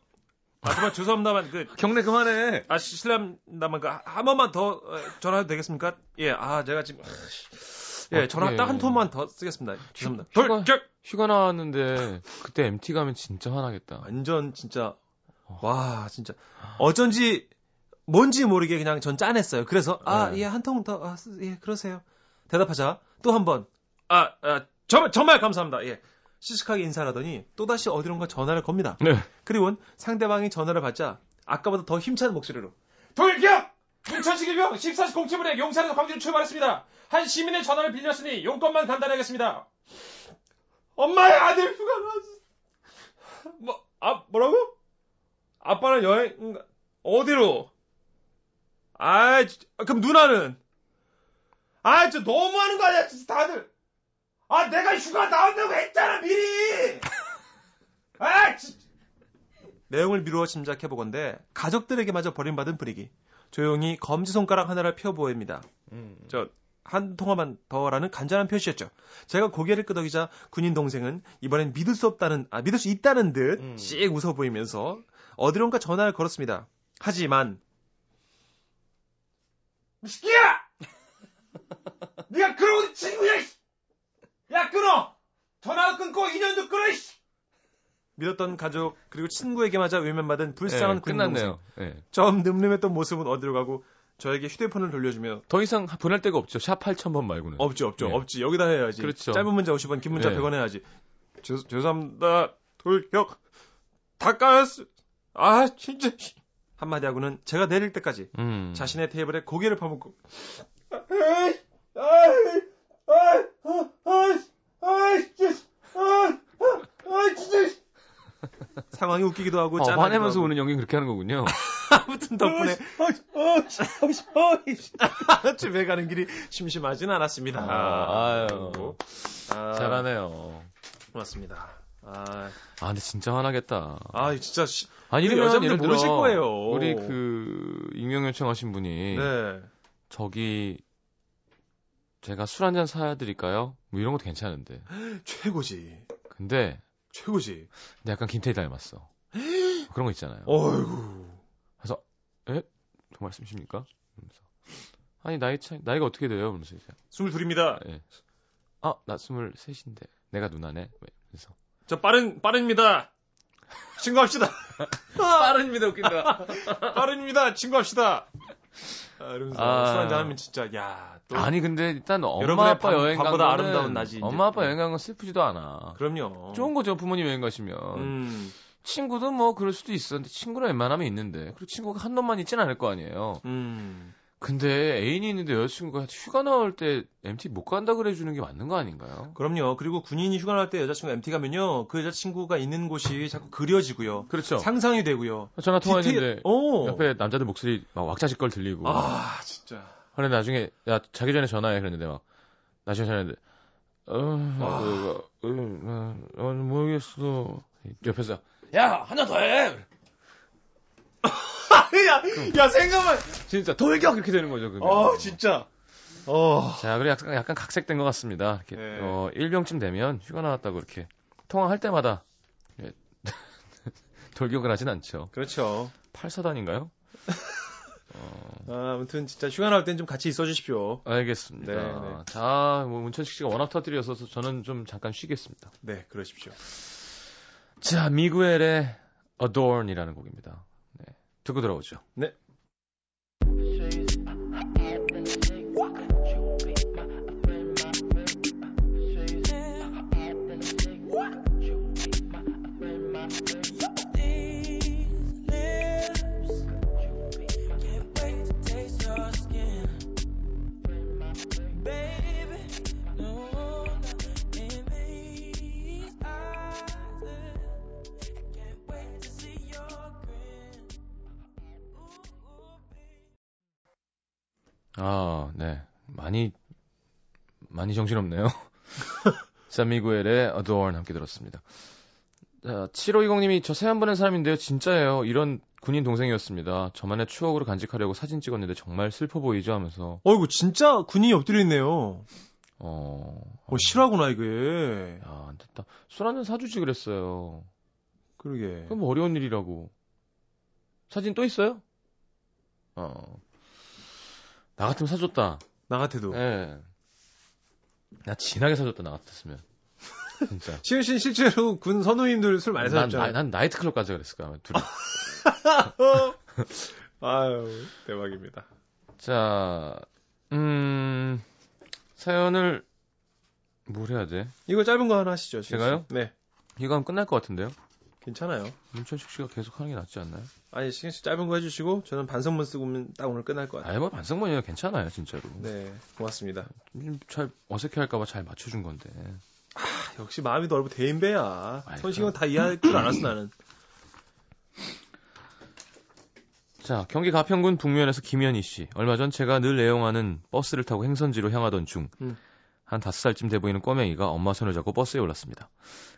마지막 죄송합니다만 그 경례 그만해. 아, 실례합니다만 그 한 번만 더 어, 전화해도 되겠습니까? 예, 아 제가 지금 아, 씨. 예, 전화 어떡해. 딱한 톤만 더 쓰겠습니다. 죄송합니다. 휴가- 돌격! 휴가 나왔는데, 그때 MT 가면 진짜 화나겠다. 완전 진짜 와 진짜 어쩐지 뭔지 모르게 그냥 전 짠했어요. 그래서 아 네. 예한 통 더 아, 쓰- 예, 그러세요. 대답하자 또 한 번. 아, 아 정말 정말 감사합니다. 예. 시식하게 인사를 하더니 또다시 어디론가 전화를 겁니다. 네. 그리고는 상대방이 전화를 받자 아까보다 더 힘찬 목소리로 돌격! 문천식 일병 14시 07분에 용산에서 광주로 출발했습니다. 한 시민의 전화를 빌렸으니 용건만 간단하겠습니다. 엄마의 아들 휴가 나왔어. 뭐, 아, 뭐라고? 아빠는 여행, 어디로? 아, 진짜. 아, 그럼 누나는? 아, 저 너무하는 거 아니야, 진짜 다들. 아, 내가 휴가 나온다고 했잖아, 미리! 아, 진짜. 내용을 미루어 짐작해보건대 가족들에게마저 버림받은 분위기. 조용히 검지손가락 하나를 펴 보입니다. 음. 저, 한 통화만 더라는 간절한 표시였죠. 제가 고개를 끄덕이자 군인 동생은 이번엔 믿을 수 없다는, 아, 믿을 수 있다는 듯, 음. 씩 웃어 보이면서 어디론가 전화를 걸었습니다. 하지만, 이 새끼야! 네가 그러고 친구야! 야, 끊어! 전화 끊고 인연도 끊어! 이씨! 믿었던 가족, 그리고 친구에게마저 외면받은 불쌍한 네, 군인 끝났네요. 동생. 예. 처음 늠름했던 모습은 어디로 가고, 저에게 휴대폰을 돌려주며 더 이상 보낼 데가 없죠. 샵 8000번 말고는. 없죠, 없죠, 네. 없지. 여기다 해야지. 그렇죠. 짧은 문자 50원, 긴 문자 네. 100원 해야지. 죄, 죄송합니다. 돌격. 다 까였어. 아, 진짜. 씨. 한마디 하고는 제가 내릴 때까지 음. 자신의 테이블에 고개를 파묻고. 상황이 웃기기도 하고 어, 짠하기도 화내면서 하고. 우는 연기 그렇게 하는 거군요. 아무튼 덕분에 집에 가는 길이 심심하진 않았습니다. 아, 아유. 아, 잘하네요. 고맙습니다. 아, 아, 근데 진짜 화나겠다. 아 진짜 시- 아니, 그 이러면 여자분들 예를 들어 모르실 거예요. 우리 그 익명 요청하신 분이 네. 저기 제가 술 한 잔 사드릴까요? 뭐 이런 것도 괜찮은데. 최고지. 근데 최고지. 근데 약간 김태희 닮았어. 그런 거 있잖아요. 어이구. 그 말씀이십니까? 그러면서 아니 나이 차이 나이가 어떻게 돼요? 그러면서 이제 스물둘입니다. 예. 아, 나 스물셋인데 내가 누나네. 그래서 저 빠른 빠릅니다. 친구합시다. 빠릅니다 웃긴다. 빠릅니다. 친구합시다. 아, 이러면서 아. 술 한잔 하면 진짜 야. 또 아니 근데 일단 엄마 아빠 밤- 여행 간 밤보다 거는 아름다운 낮이. 엄마 아빠 여행 간 건 슬프지도 않아. 그럼요. 좋은 거죠 부모님 여행 가시면 음. 친구도 뭐 그럴 수도 있어. 근데 친구는 웬만하면 있는데 그리고 친구가 한 놈만 있진 않을 거 아니에요. 음. 근데 애인이 있는데 여자친구가 휴가 나올 때 MT 못 간다 그래 주는 게 맞는 거 아닌가요? 그럼요. 그리고 군인이 휴가 날때 여자친구 MT 가면요. 그 여자친구가 있는 곳이 자꾸 그려지고요. 그렇죠. 상상이 되고요. 전화 통화했는데 오. 옆에 남자들 목소리 막 왁자질 걸 들리고. 아, 진짜. 근데 나중에 야 자기 전에 전화해 그랬는데 막 나중에 전화했는데 어, 아. 그, 어, 어, 어, 모르겠어. 옆에서 야 하나 더 해. 야, 야, 생각만. 진짜 돌격 이렇게 되는 거죠. 그게. 어, 진짜. 어. 자, 그래 약간 약간 각색된 것 같습니다. 이렇게 네. 어, 일병쯤 되면 휴가 나왔다고 이렇게 통화할 때마다 예, 돌격을 하진 않죠. 그렇죠. 팔사단인가요? 아, 아무튼 진짜 휴가 나올 땐 좀 같이 있어 주십시오. 알겠습니다. 네, 네. 자, 뭐 문천식 씨가 워낙 터뜨려서 저는 좀 잠깐 쉬겠습니다. 네, 그러십시오. 자, 미구엘의 Adorn이라는 곡입니다. 네, 듣고 들어오죠. 네. 아, 네. 많이, 많이 정신없네요. 자, 미구엘의 Adorn 함께 들었습니다. 자, 7520님이 저 새한 보낸 사람인데요. 진짜예요. 이런 군인 동생이었습니다. 저만의 추억으로 간직하려고 사진 찍었는데 정말 슬퍼 보이죠 하면서. 어이구, 진짜 군인이 엎드려 있네요. 어. 어, 실화구나, 이게. 야, 안 됐다. 술 한잔 사주지 그랬어요. 그러게. 그럼 뭐 어려운 일이라고. 사진 또 있어요? 어. 나 같으면 사줬다. 나 같아도. 예. 나 진하게 사줬다, 나 같았으면. 진짜. 시은 씨는 실제로 군 선우님들 술 많이 난, 사셨잖아요. 나, 난 나이트클럽 가자 그랬을 거야, 아마 둘이. 아유, 대박입니다. 자, 음, 사연을, 뭘 해야 돼? 이거 짧은 거 하나 하시죠. 씨. 제가요? 네. 이거 하면 끝날 것 같은데요? 괜찮아요. 문천식 씨가 계속 하는 게 낫지 않나요? 아니, 시은 씨 짧은 거 해주시고, 저는 반성문 쓰고 오면 딱 오늘 끝날 것 같아요. 아니, 뭐, 반성문이야 괜찮아요, 진짜로. 네, 고맙습니다. 좀 잘, 어색해 할까봐 잘 맞춰준 건데. 아, 역시 마음이 넓고 대인배야. 손식은 다 이해할 줄 알았어, 나는. 자, 경기 가평군 북면에서 김현희 씨. 얼마 전 제가 늘 애용하는 버스를 타고 행선지로 향하던 중 음. 한 다섯 살쯤 돼 보이는 꼬맹이가 엄마 손을 잡고 버스에 올랐습니다.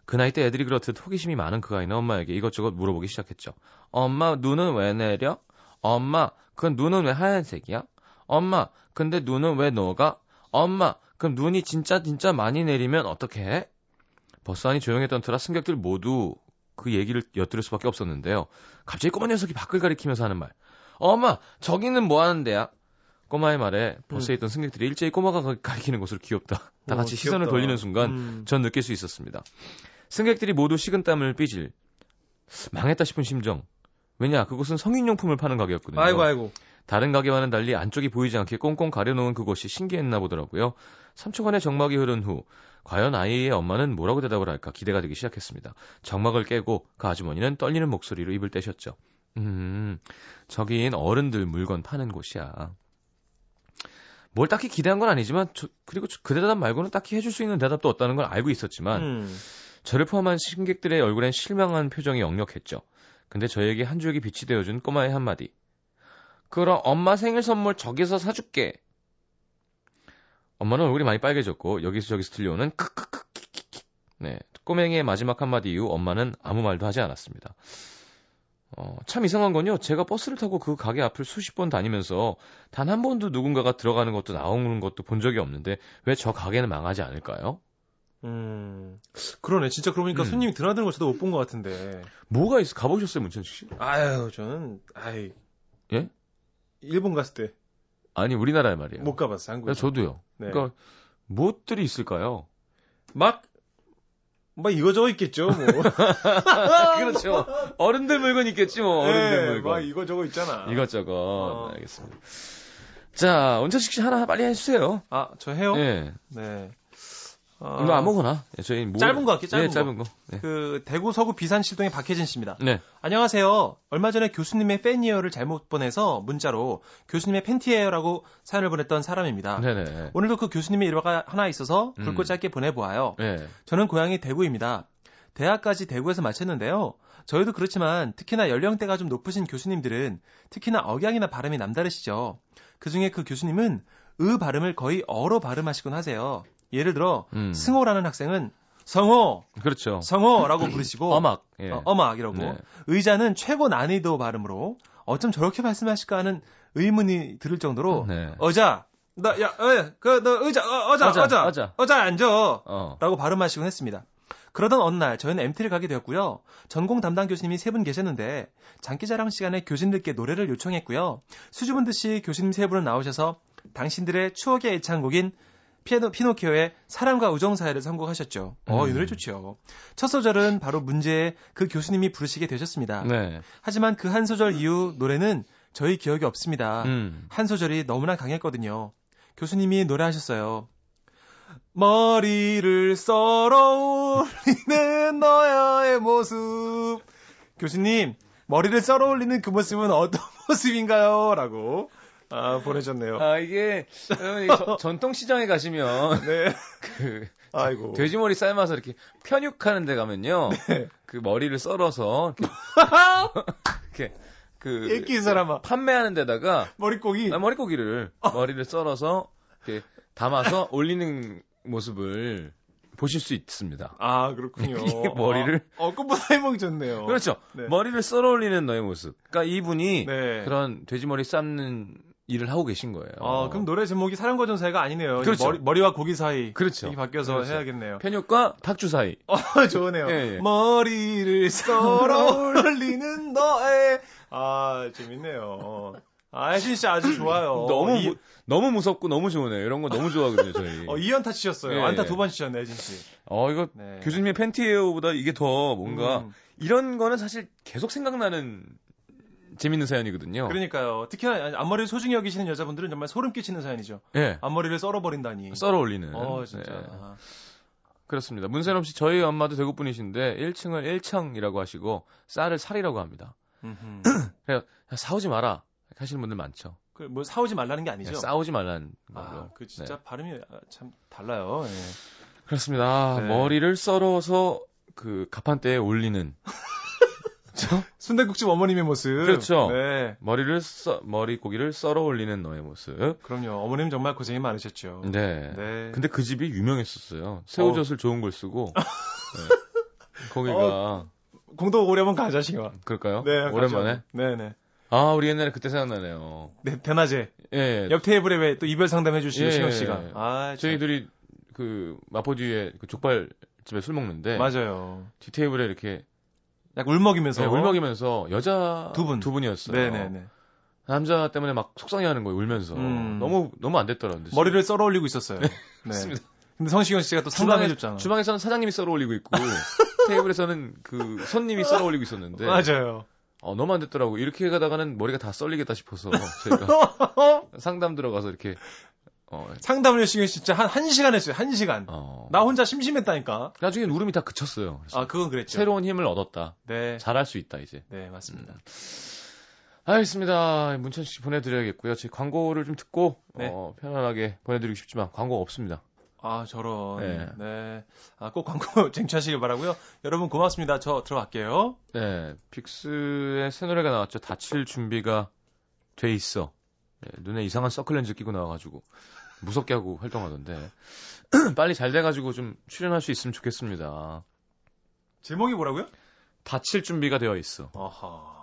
그 나이 때 애들이 그렇듯 호기심이 많은 그 아이는 엄마에게 이것저것 물어보기 시작했죠. 엄마, 눈은 왜 내려? 엄마, 그 눈은 왜 하얀색이야? 엄마, 근데 눈은 왜 녹아? 엄마, 그럼 눈이 진짜 진짜 많이 내리면 어떻게 해? 버스 안이 조용했던 터라 승객들 모두 그 얘기를 엿들을 수밖에 없었는데요. 갑자기 꼬마 녀석이 밖을 가리키면서 하는 말. 엄마, 저기는 뭐 하는 데야? 꼬마의 말에 버스에 있던 승객들이 일제히 꼬마가 가- 가리키는 것으로 귀엽다. 다 같이 어, 시선을. 돌리는 순간 음. 전 느낄 수 있었습니다. 승객들이 모두 식은땀을 삐질. 망했다 싶은 심정. 왜냐, 그곳은 성인용품을 파는 가게였거든요. 아이고 아이고. 다른 가게와는 달리 안쪽이 보이지 않게 꽁꽁 가려놓은 그곳이 신기했나 보더라고요. 3초간의 정막이 흐른 후 과연 아이의 엄마는 뭐라고 대답을 할까 기대가 되기 시작했습니다. 정막을 깨고 그 아주머니는 떨리는 목소리로 입을 떼셨죠. 음, 저긴 어른들 물건 파는 곳이야. 뭘 딱히 기대한 건 아니지만 저- 그리고 저- 그 대답 말고는 딱히 해줄 수 있는 대답도 없다는 걸 알고 있었지만 음. 저를 포함한 승객들의 얼굴엔 실망한 표정이 역력했죠. 근데 저에게 한 줄기 빛이 되어준 꼬마의 한마디. 그럼 엄마 생일 선물 저기서 사줄게. 엄마는 얼굴이 많이 빨개졌고 여기서 저기서 들려오는 크크크 킥킥킥. 네, 꼬맹이의 마지막 한마디 이후 엄마는 아무 말도 하지 않았습니다. 어, 참 이상한 건요. 제가 버스를 타고 그 가게 앞을 수십 번 다니면서 단 한 번도 누군가가 들어가는 것도 나오는 것도 본 적이 없는데 왜 저 가게는 망하지 않을까요? 음. 그러네. 진짜 그러고 보니까 음. 손님이 드나드는 걸 저도 못 본 것 같은데. 뭐가 있어? 가보셨어요, 문천식 씨? 아유, 저는 아이. 예? 일본 갔을 때못 아니 우리나라의 말이에요. 가봤어요. 한국. 네, 저도요. 네. 그러니까 무엇들이 있을까요? 막, 막 이거저거 있겠죠, 뭐. 그렇죠. 어른들 물건 있겠지 뭐. 어른들 네, 물건. 막 이거저거 있잖아. 이것저것. 어. 알겠습니다. 자, 원천식 씨 하나 빨리 해주세요. 아, 저 해요? 예. 네. 어, 이거 아무거나. 예, 저희 뭐 짧은 거 할게요, 짧은 예, 거. 짧은 거. 네. 그 대구 서구 비산실동의 박혜진 씨입니다. 네. 안녕하세요. 얼마 전에 교수님의 팬이에요를 잘못 보내서 문자로 교수님의 팬티에요라고 사연을 보냈던 사람입니다. 네네. 오늘도 그 교수님의 일화가 하나 있어서 굵고 음. 짧게 보내보아요. 네. 저는 고향이 대구입니다. 대학까지 대구에서 마쳤는데요. 저희도 그렇지만 특히나 연령대가 좀 높으신 교수님들은 특히나 억양이나 발음이 남다르시죠. 그 중에 그 교수님은 으 발음을 거의 어로 발음하시곤 하세요. 예를 들어 음. 승호라는 학생은 성호, 그렇죠. 성호라고 부르시고 어막. 예. 어, 어막 이러고 네. 의자는 최고 난이도 발음으로 어쩜 저렇게 말씀하실까 하는 의문이 들을 정도로 네. 어자 나야 어, 그너 의자 어, 어자 어자, 어자 어자. 어자 앉아 어. 라고 발음하시곤 했습니다. 그러던 어느 날 저희는 MT를 가게 되었고요. 전공 담당 교수님이 세 분 계셨는데 장기자랑 시간에 교수님들께 노래를 요청했고요. 수줍은 듯이 교수님 세 분은 나오셔서 당신들의 추억의 애창곡인 피노, 피노키오의 사랑과 우정 사회를 선곡하셨죠. 어, 이 음. 노래 좋죠. 첫 소절은 바로 문제의 그 교수님이 부르시게 되셨습니다. 네. 하지만 그 한 소절 이후 노래는 저희 기억이 없습니다. 음. 한 소절이 너무나 강했거든요. 교수님이 노래하셨어요. 머리를 썰어 올리는 너의 모습. 교수님, 머리를 썰어 올리는 그 모습은 어떤 모습인가요? 라고 아, 보내셨네요. 아, 이게, 여러분, 저- 전통시장에 가시면, 네. 그, 아이고. 돼지머리 삶아서 이렇게 편육하는 데 가면요. 네. 그 머리를 썰어서, 이렇게, 이렇게 그, 사람아. 판매하는 데다가, 머릿고기. 아, 머리고기를, 머리를 썰어서, 이렇게 담아서 올리는 모습을 보실 수 있습니다. 아, 그렇군요. 이 머리를- 아, 어, 끝보다 해몽 좋네요. 그렇죠. 네. 머리를 썰어 올리는 너의 모습. 그러니까 이분이 네. 그런 돼지머리 삶는 일을 하고 계신 거예요. 아, 그럼 노래 제목이 사랑과 전사가 아니네요. 그렇죠. 머리, 머리와 고기 사이. 그렇죠. 이렇게 바뀌어서 그렇죠. 해야겠네요. 편육과 닭주 사이. 어, 좋으네요. 예, 예. 머리를 썰어 올리는 너의 아 재밌네요. 아 혜진 씨 아주 좋아요. 너무 이, 무, 너무 무섭고 너무 좋으네요. 이런 거 너무 좋아하거든요, 저희. 어, 2연타 치셨어요. 예, 안타 예. 두번 치셨네 혜진 씨. 어, 이거 네. 교수님의 팬티에어보다 이게 더 뭔가 음, 이런 거는 사실 계속 생각나는 재밌는 사연이거든요. 그러니까요. 특히나 앞머리를 소중히 여기시는 여자분들은 정말 소름 끼치는 사연이죠. 예. 앞머리를 썰어버린다니. 썰어 올리는. 어 진짜. 네. 아, 그렇습니다. 문세롬 씨, 저희 엄마도 대구 분이신데 1층을 1청이라고 하시고 쌀을 살이라고 합니다. 그래서 사오지 마라 하시는 분들 많죠. 그뭐 사오지 말라는 게 아니죠. 그냥 싸우지 말라는 걸로. 아, 그 진짜 네. 발음이 아, 참 달라요. 예. 그렇습니다. 아, 네. 머리를 썰어서 그 가판대에 올리는 그렇죠? 순대국집 어머님의 모습. 그렇죠. 네. 머리를 써, 머리 고기를 썰어 올리는 너의 모습. 그럼요. 어머님 정말 고생이 많으셨죠. 네. 네. 근데 그 집이 유명했었어요. 새우젓을 좋은 걸 쓰고. 네. 거기가 공도 오려면 가자, 시가. 그럴까요? 네. 오랜만에. 가죠. 네네. 아, 우리 옛날에 그때 생각나네요. 네, 대낮에. 예. 옆 테이블에 왜 또 이별 상담해 주시고, 예, 시경 예. 씨가. 아, 참. 저희들이 그 마포지에 그 족발 집에 술 먹는데 맞아요. 뒤 테이블에 이렇게 약 울먹이면서. 네, 울먹이면서 여자 두 분. 두 분이었어요. 네네네. 남자 때문에 막 속상해하는 거예요. 울면서 음. 너무 너무 안 됐더라고요. 머리를 썰어 올리고 있었어요. 네. 맞습니다. 근데 성시경 씨가 또 상담해 줬잖아. 주방에 서는 사장님이 썰어 올리고 있고 테이블에서는 그 손님이 썰어 올리고 있었는데 맞아요. 어, 너무 안 됐더라고. 이렇게 가다가는 머리가 다 썰리겠다 싶어서 저희가 상담 들어가서 이렇게 어, 상담을 시경 씨 진짜 한, 한 시간 했어요. 한 시간. 어. 나 혼자 심심했다니까. 나중에 울음이 다 그쳤어요. 아, 그건 그랬죠. 새로운 힘을 얻었다. 네. 잘할 수 있다 이제. 네, 맞습니다. 알겠습니다. 문천 씨 보내드려야겠고요. 제 광고를 좀 듣고 네. 어, 편안하게 보내드리고 싶지만 광고 없습니다. 아, 저런. 네. 네. 아, 꼭 광고 쟁취하시길 바라고요. 여러분 고맙습니다. 저 들어갈게요. 네, 빅스의 새 노래가 나왔죠. 다칠 준비가 돼 있어. 네, 눈에 이상한 서클렌즈 끼고 나와가지고 무섭게 하고 활동하던데 빨리 잘 돼가지고 좀 출연할 수 있으면 좋겠습니다. 제목이 뭐라고요? 다칠 준비가 되어 있어. 아하.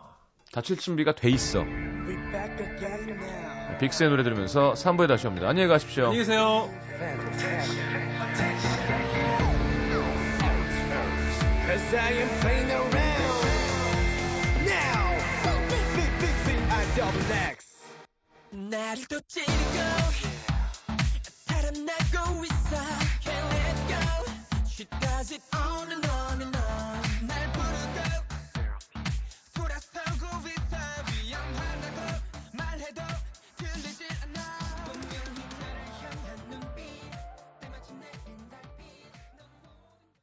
다칠 준비가 돼 있어. 네, 빅스의 노래 들으면서 3부에 다시 옵니다. 안녕히 가십시오. 안녕히 계세요. As I am playing around now. Big, big, big, I double X. 나를 또 찌르고 and I go inside, can't let go. She does it on and on and on.